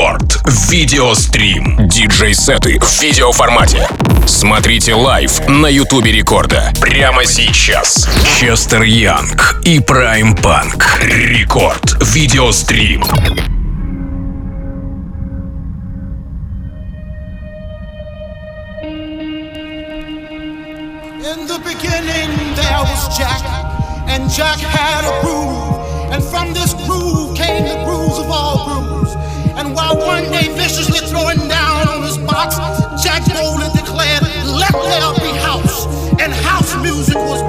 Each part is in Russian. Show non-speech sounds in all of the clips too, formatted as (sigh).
Рекорд. Видеострим. Диджей-сеты в видеоформате. Смотрите live на Ютубе Рекорда. Прямо сейчас. Chester Young и Prime Punk. Рекорд. Видеострим. In the beginning there was Jack, and Jack had a groove, and from this groove while one day viciously throwing down on his box, Jack boldly declared, "Let there be house," and house music was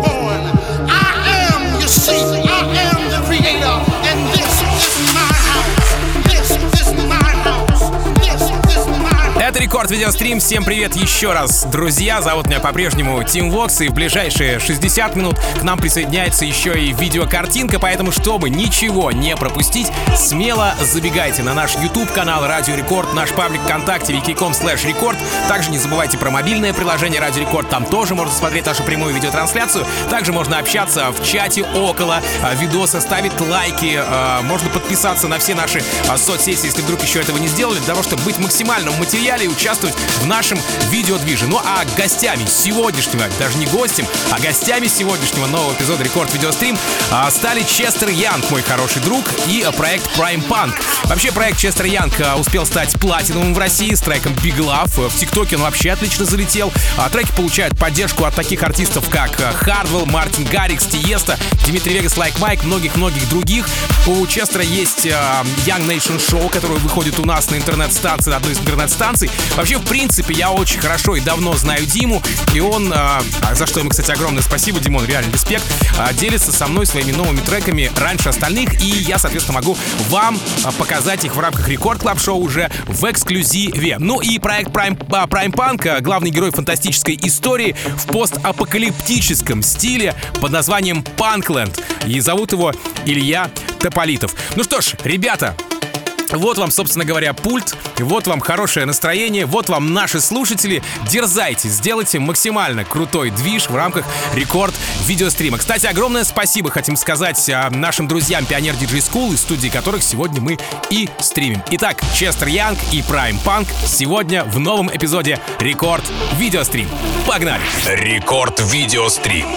Рекорд Видеострим. Всем привет еще раз, друзья. Зовут меня по-прежнему Тим Вокс, и в ближайшие 60 минут к нам присоединяется еще и видеокартинка, поэтому, чтобы ничего не пропустить, смело забегайте на наш YouTube-канал Радио Рекорд, наш паблик ВКонтакте vk.com slash record. Также не забывайте про мобильное приложение Радио Рекорд, там тоже можно смотреть нашу прямую видеотрансляцию. Также можно общаться в чате около а, видоса, ставить лайки, а, можно подписаться на все наши а, соцсети, если вдруг еще этого не сделали, для того, чтобы быть максимально в материале участвовать в нашем видеодвиже. Ну а гостями сегодняшнего, даже не гостем, а гостями сегодняшнего нового эпизода Рекорд Видеострим а, стали Chester Young, мой хороший друг, и проект Prime Punk. Вообще проект Chester Young а, успел стать платиновым в России с треком Big Love. В ТикТоке он вообще отлично залетел. А, треки получают поддержку от таких артистов, как Hardwell, Martin Garrix, Tiësto, Dimitri Vegas, Like Mike, многих-многих других. У Честера есть Young Nation Show, которое выходит у нас на интернет-станции, на одной из интернет-станций. Вообще, в принципе, я очень хорошо и давно знаю Диму, и он, а, за что ему, кстати, огромное спасибо, Димон, реально респект, а, делится со мной своими новыми треками раньше остальных, и я, соответственно, могу вам а, показать их в рамках Record Club Show уже в эксклюзиве. Ну и проект Prime, а, Prime Punk, а, главный герой фантастической истории в постапокалиптическом стиле под названием Punkland. И зовут его Илья Тополитов. Ну что ж, ребята, вот вам, собственно говоря, пульт, вот вам хорошее настроение, вот вам наши слушатели. Дерзайте, сделайте максимально крутой движ в рамках рекорд видеострима. Кстати, огромное спасибо хотим сказать а, нашим друзьям Pioneer DJ School, из студии которых сегодня мы и стримим. Итак, Chester Young и Prime Punk сегодня в новом эпизоде Рекорд Видеострим. Погнали! Рекорд. Видеострим.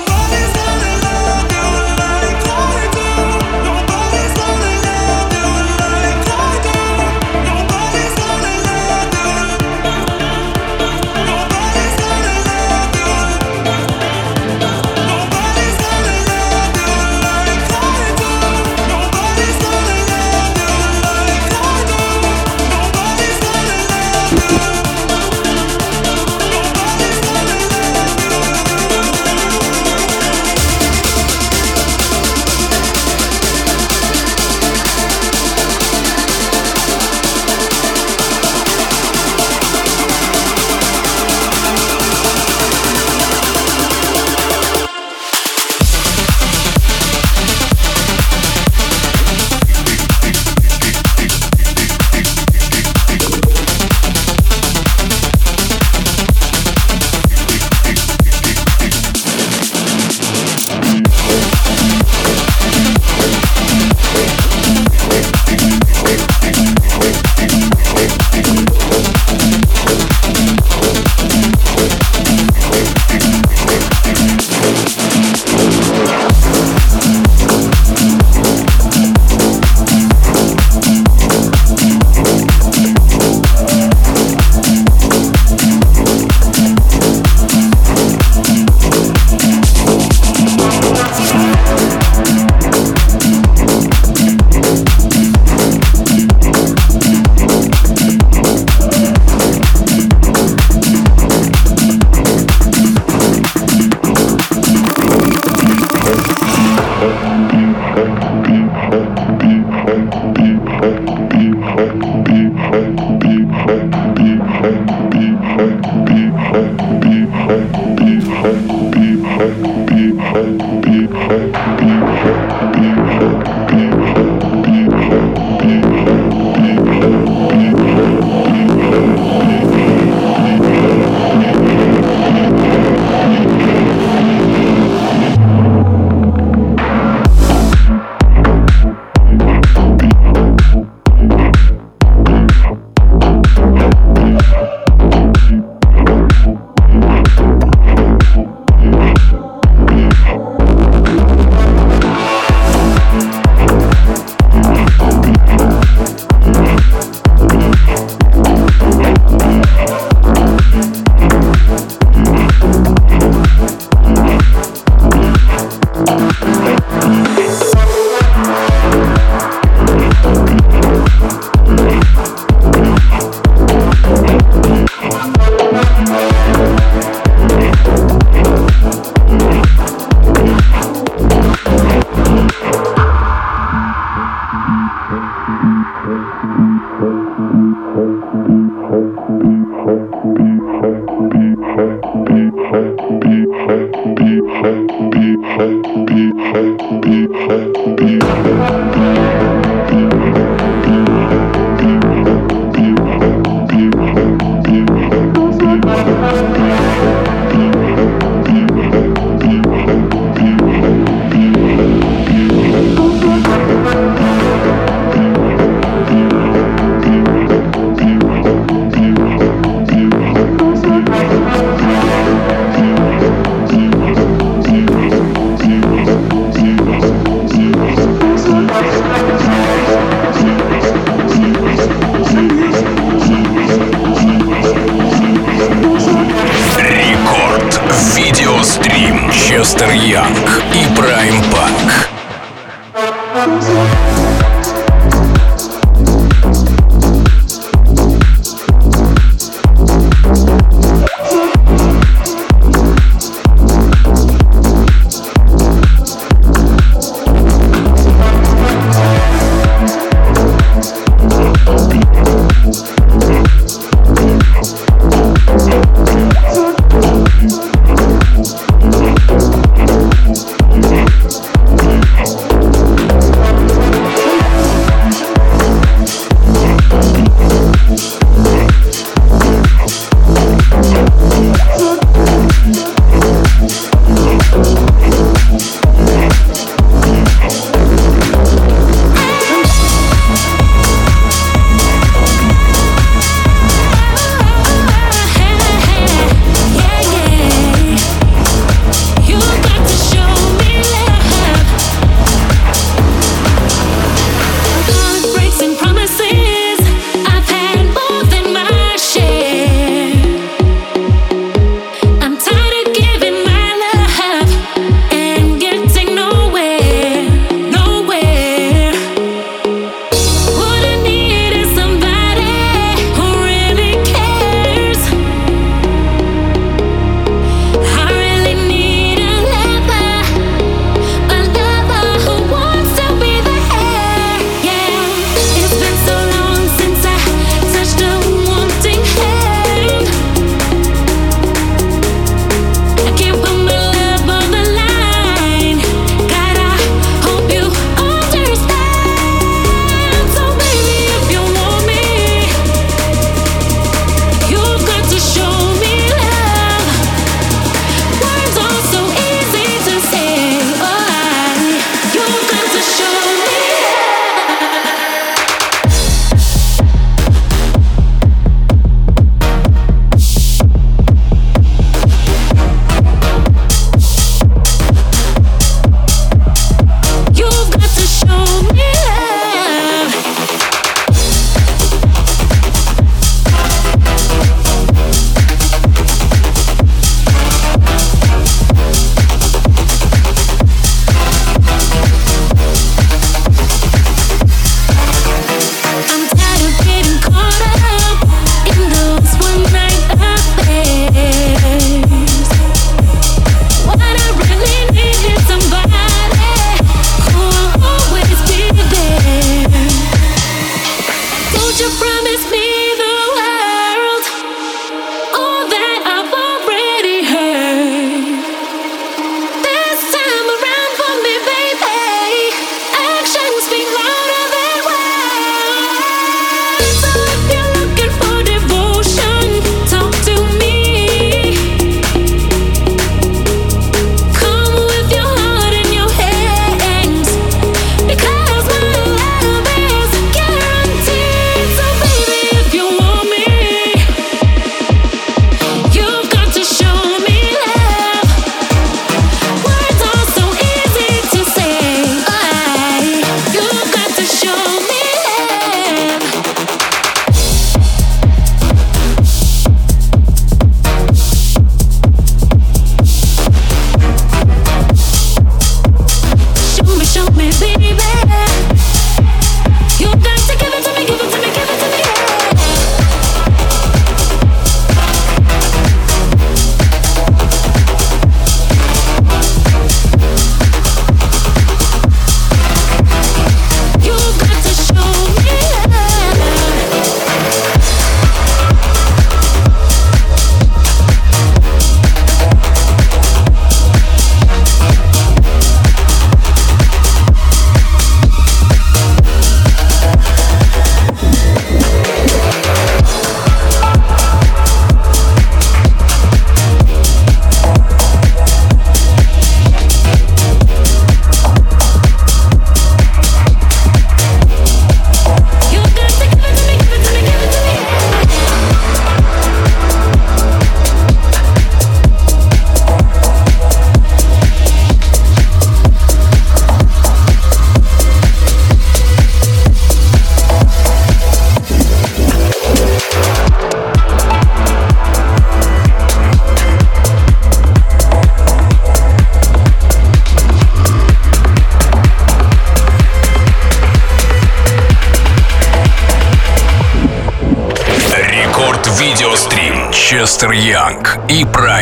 Честер Янг и Прайм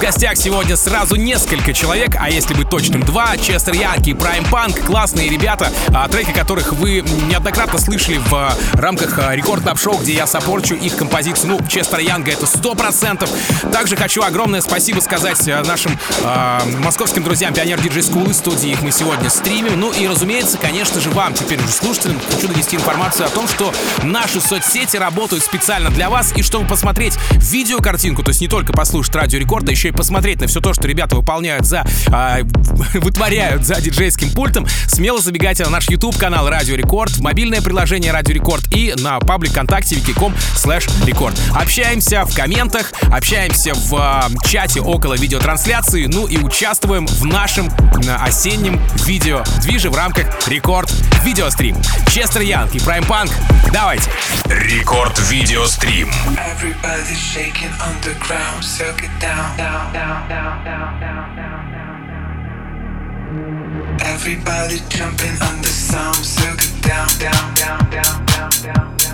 в гостях сегодня сразу несколько человек, а если быть точным, два. Chester Young и Prime Punk. Классные ребята, а, треки которых вы неоднократно слышали в а, рамках а, Record Club Show где я саппорчу их композицию. Ну, Chester Young а это сто процентов. Также хочу огромное спасибо сказать нашим а, московским друзьям Pioneer DJ School из студии. Их мы сегодня стримим. Ну и, разумеется, конечно же, вам, теперь уже слушателям, хочу донести информацию о том, что наши соцсети работают специально для вас. И чтобы посмотреть видеокартинку, то есть не только послушать радио рекорд, а еще и посмотреть на все то, что ребята выполняют за, а, (laughs) вытворяют за диджейским пультом, смело забегайте на наш YouTube канал Радио Рекорд, в мобильное приложение Радио Рекорд и на паблик ВКонтакте vk.com slash record. Общаемся в комментах, общаемся в а, чате около видеотрансляции, ну и участвуем в нашем а, осеннем видео движе в рамках Record Video Stream. Chester Young и Prime Punk, давайте! Record Video Stream. Everybody shaking underground, circle down, down, down, Everybody jumping on the sound, circle down, down, down, down, down, down.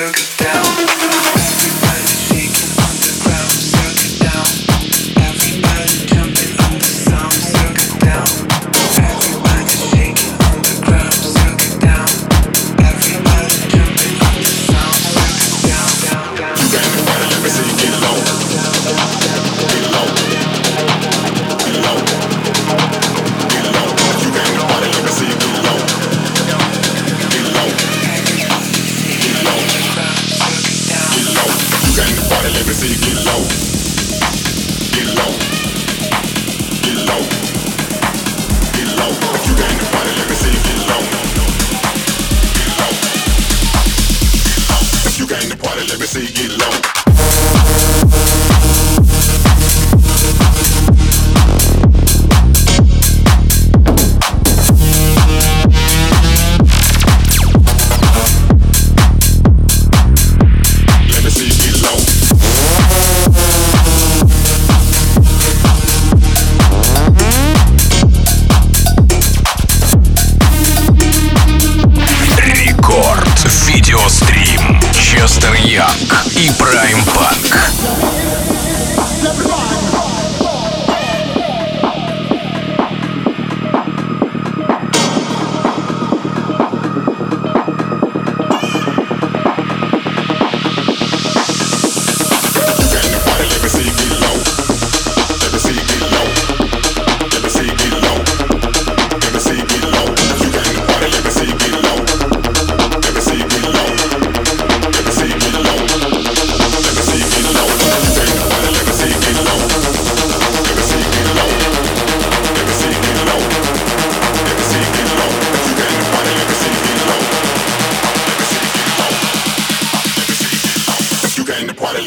took us down.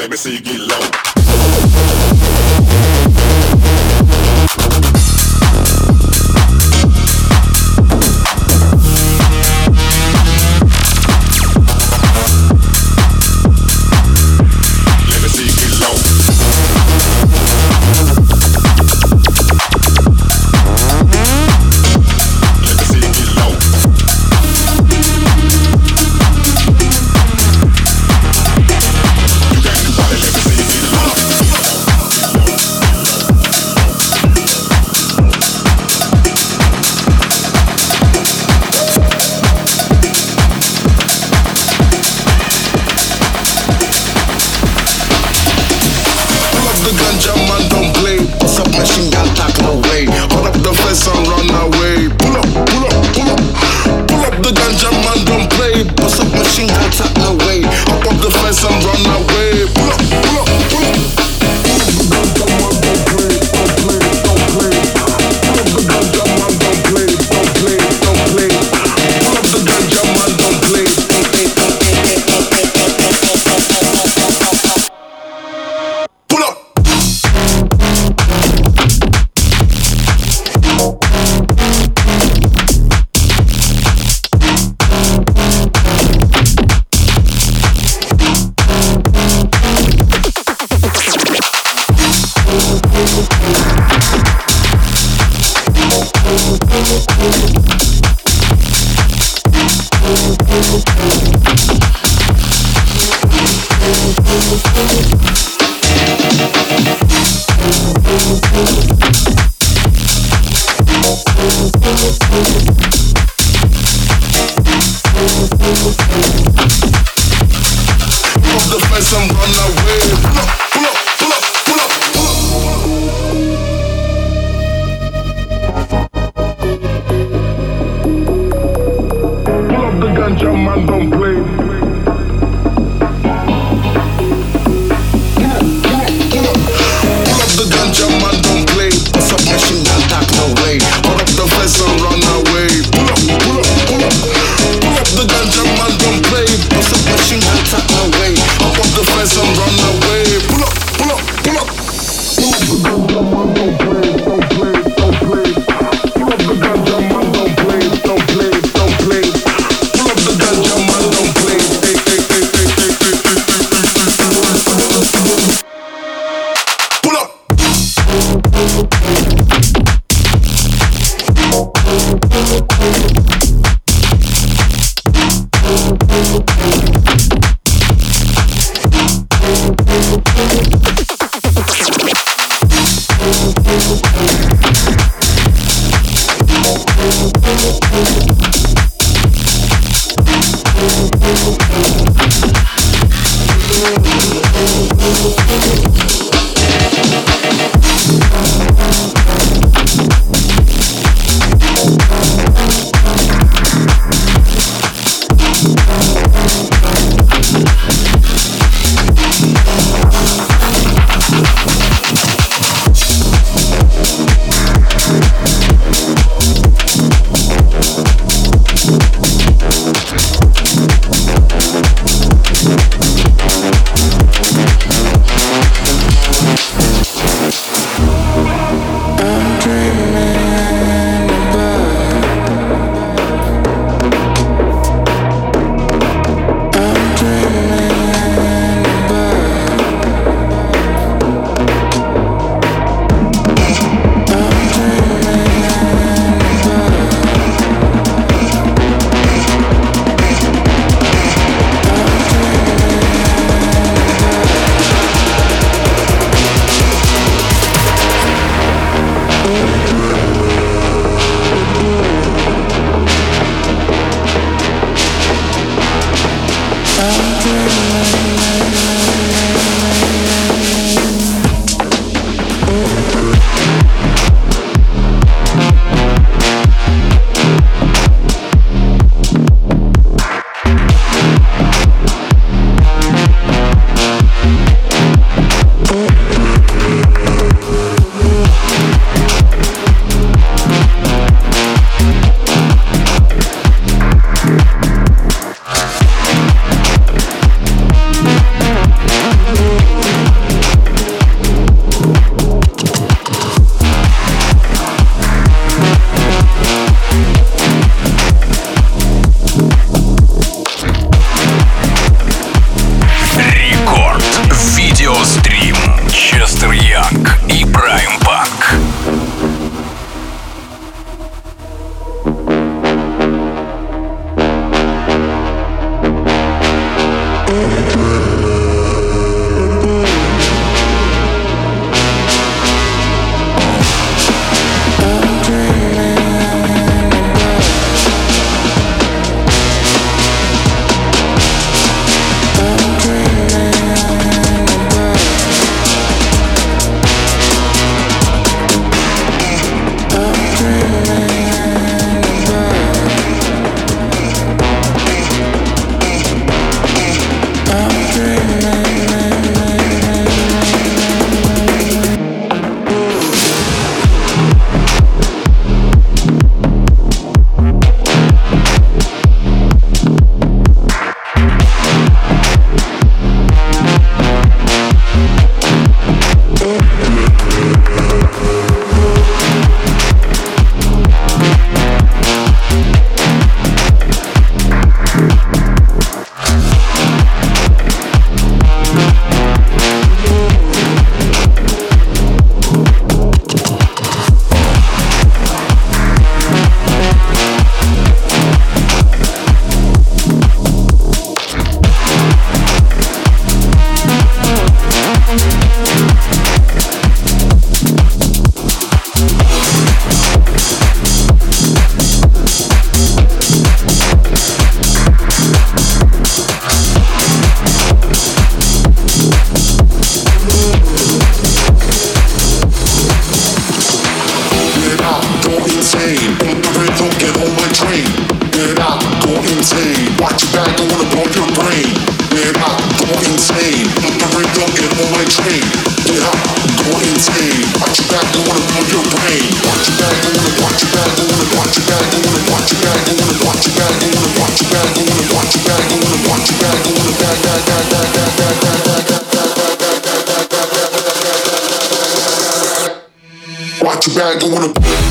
let me see you get low. Thank you bad, don't wanna.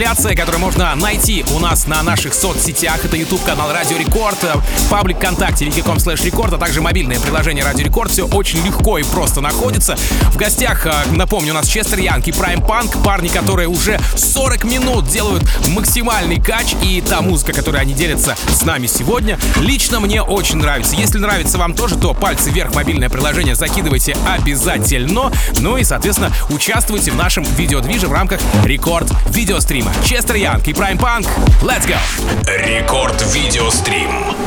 Видеотрансляция, которую можно найти у нас на наших соцсетях. Это YouTube канал Радио Рекорд, паблик ВКонтакте, vk.com slash record, а также мобильное приложение Радио Рекорд. Все очень легко и просто находится. В гостях, э, напомню, у нас Chester Young и Prime Punk, парни, которые уже 40 минут делают максимальный кач, и та музыка, которую они делятся с нами сегодня, лично мне очень нравится. Если нравится вам тоже, то пальцы вверх мобильное приложение закидывайте обязательно. Ну и, соответственно, участвуйте в нашем видеодвиже в рамках рекорд видеострима. Честер Янг и Prime Punk. Let's go! Рекорд видеострим.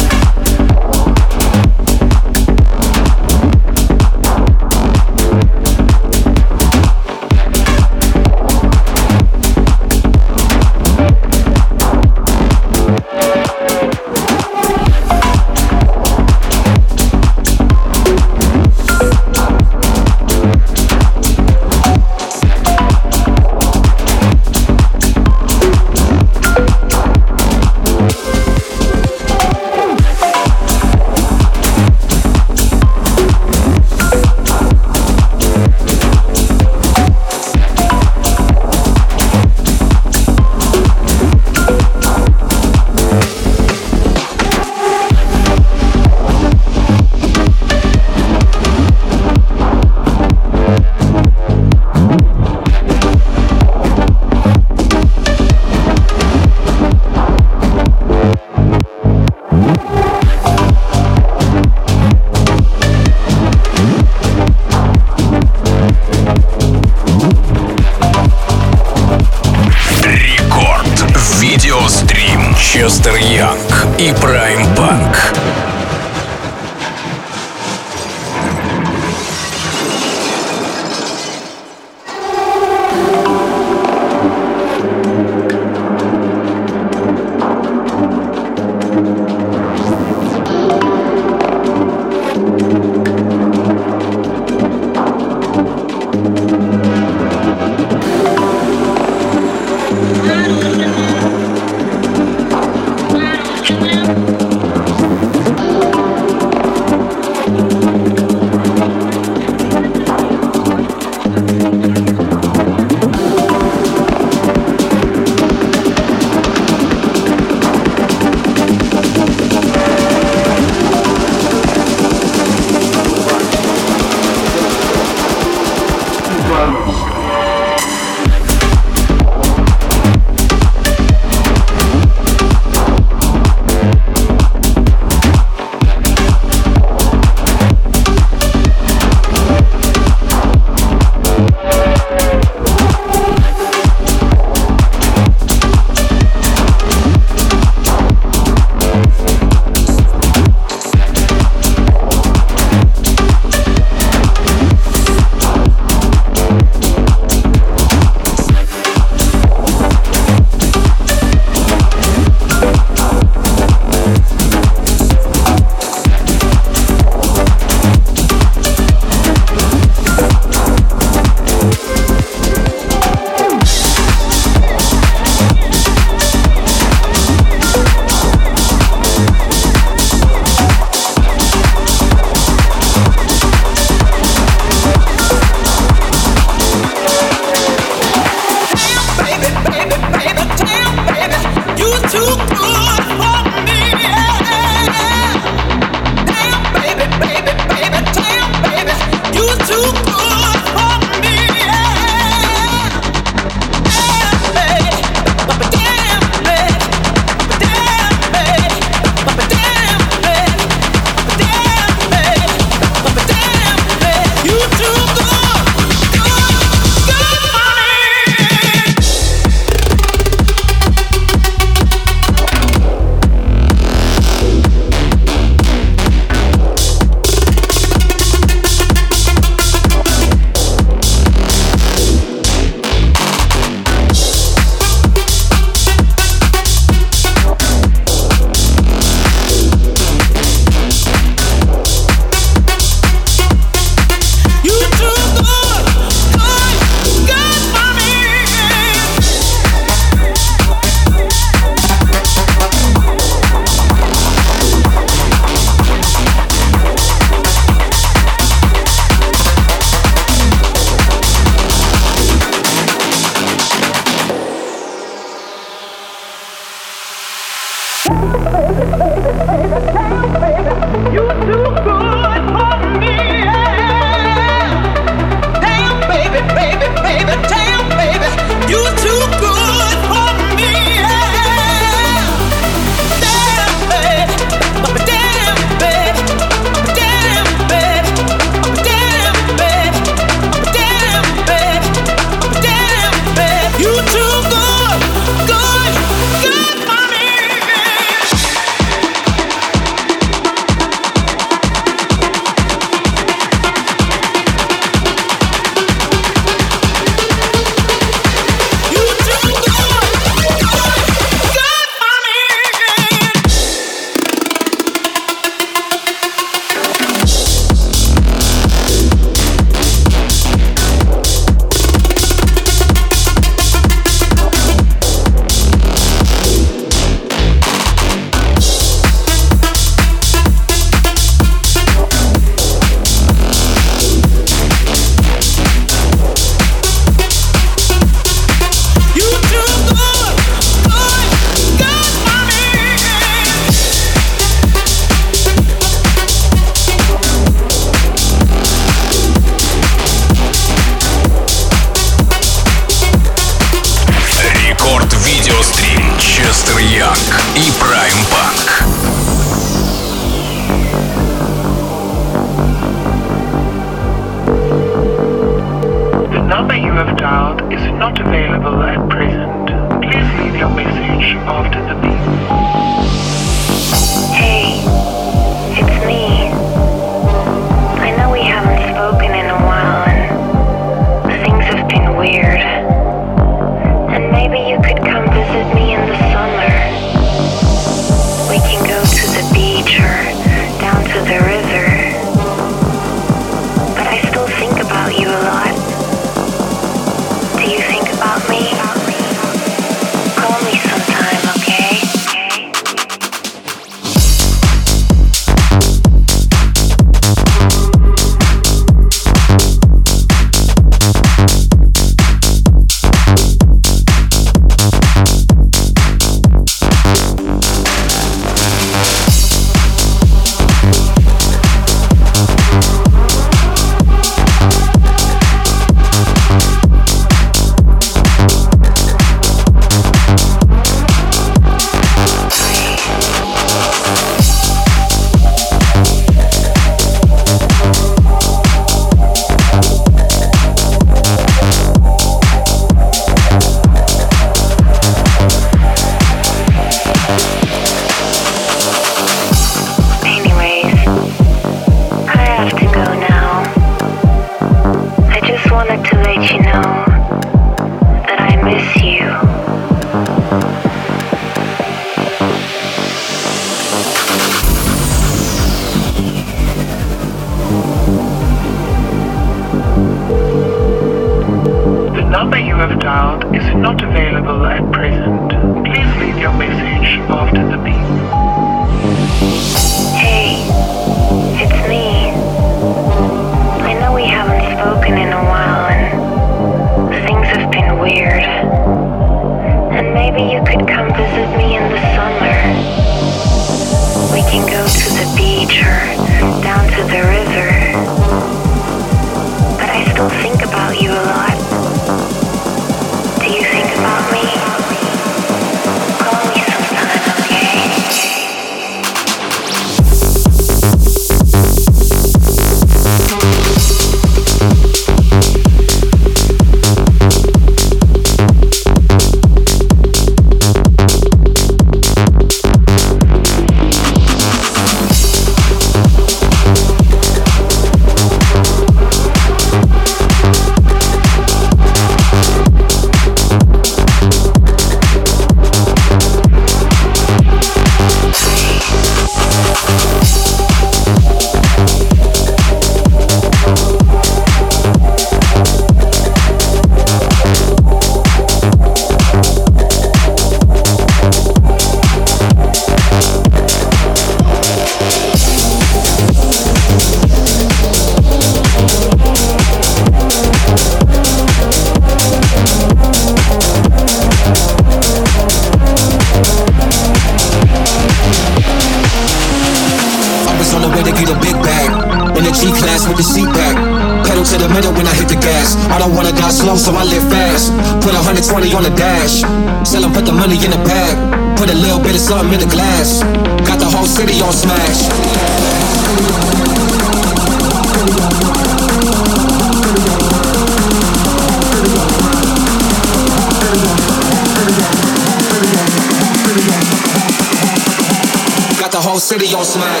City on smash.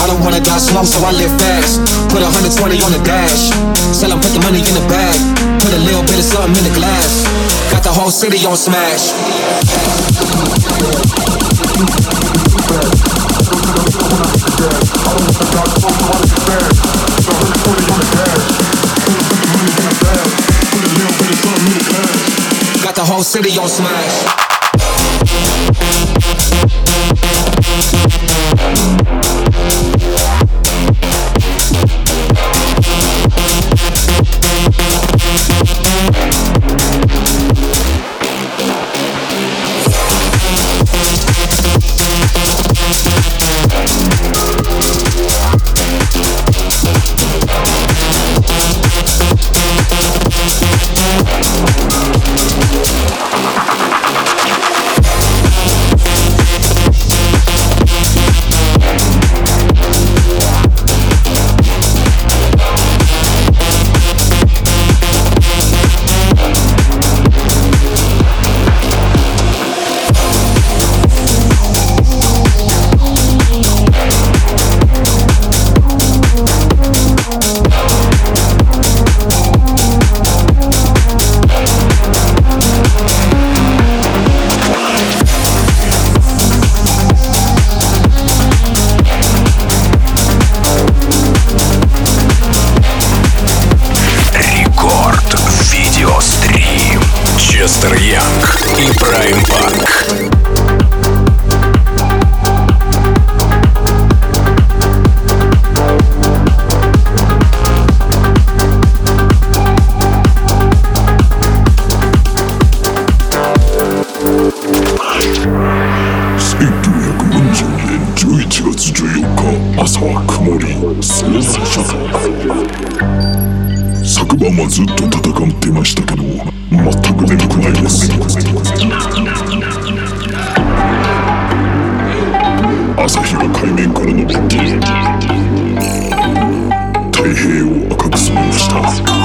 I don't wanna die slow, so I live fast. Put 120 on the dash. Sell 'em, put the money in the bag. Put a little bit of something in the glass. Got the whole city on smash. Got the whole city on smash. ーツシャツ昨晩はずっと戦ってましたけど全く眠くないです朝日が海面から昇って太平洋を赤く染めました。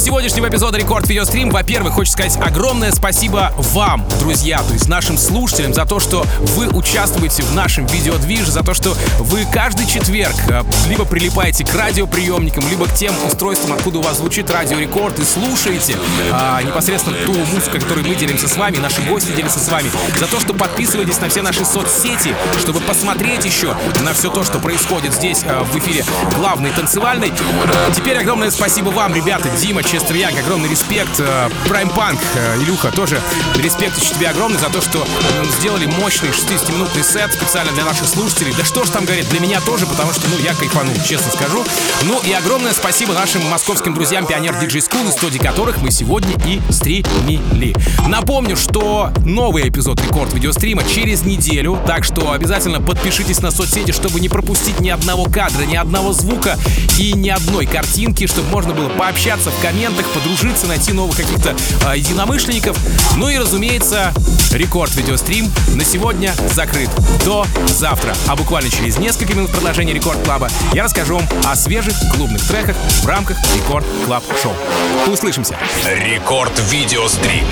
Сегодняшнего эпизода Рекорд Видеострим, во-первых, хочу сказать огромное спасибо вам, друзья, то есть нашим слушателям, за то, что вы участвуете в нашем видеодвиже, за то, что вы каждый четверг э, либо прилипаете к радиоприемникам, либо к тем устройствам, откуда у вас звучит радио Рекорд, и слушаете а, непосредственно ту музыку, которой мы делимся с вами, наши гости делятся с вами, за то, что подписываетесь на все наши соцсети, чтобы посмотреть еще на все то, что происходит здесь э, в эфире главной танцевальной. Теперь огромное спасибо вам, ребята, Дима, Chester Young, огромный респект. Prime Punk, Илюха, тоже респект еще тебе огромный за то, что э, сделали мощный 60-минутный сет специально для наших слушателей. Да что ж там говорит, для меня тоже, потому что, ну, я кайфанул, честно скажу. Ну и огромное спасибо нашим московским друзьям Pioneer DJ School, из студии которых мы сегодня и стримили. Напомню, что новый эпизод Record Video Stream а через неделю, так что обязательно подпишитесь на соцсети, чтобы не пропустить ни одного кадра, ни одного звука и ни одной картинки, чтобы можно было пообщаться в комментах, подружиться, найти новых каких-то э, единомышленников. Ну и, разумеется, Record Video Stream на сегодня закрыт до завтра. А буквально через несколько минут продолжения Record Club а я расскажу вам о свежих клубных треках в рамках Record Club Show. Услышимся! Record Video Stream.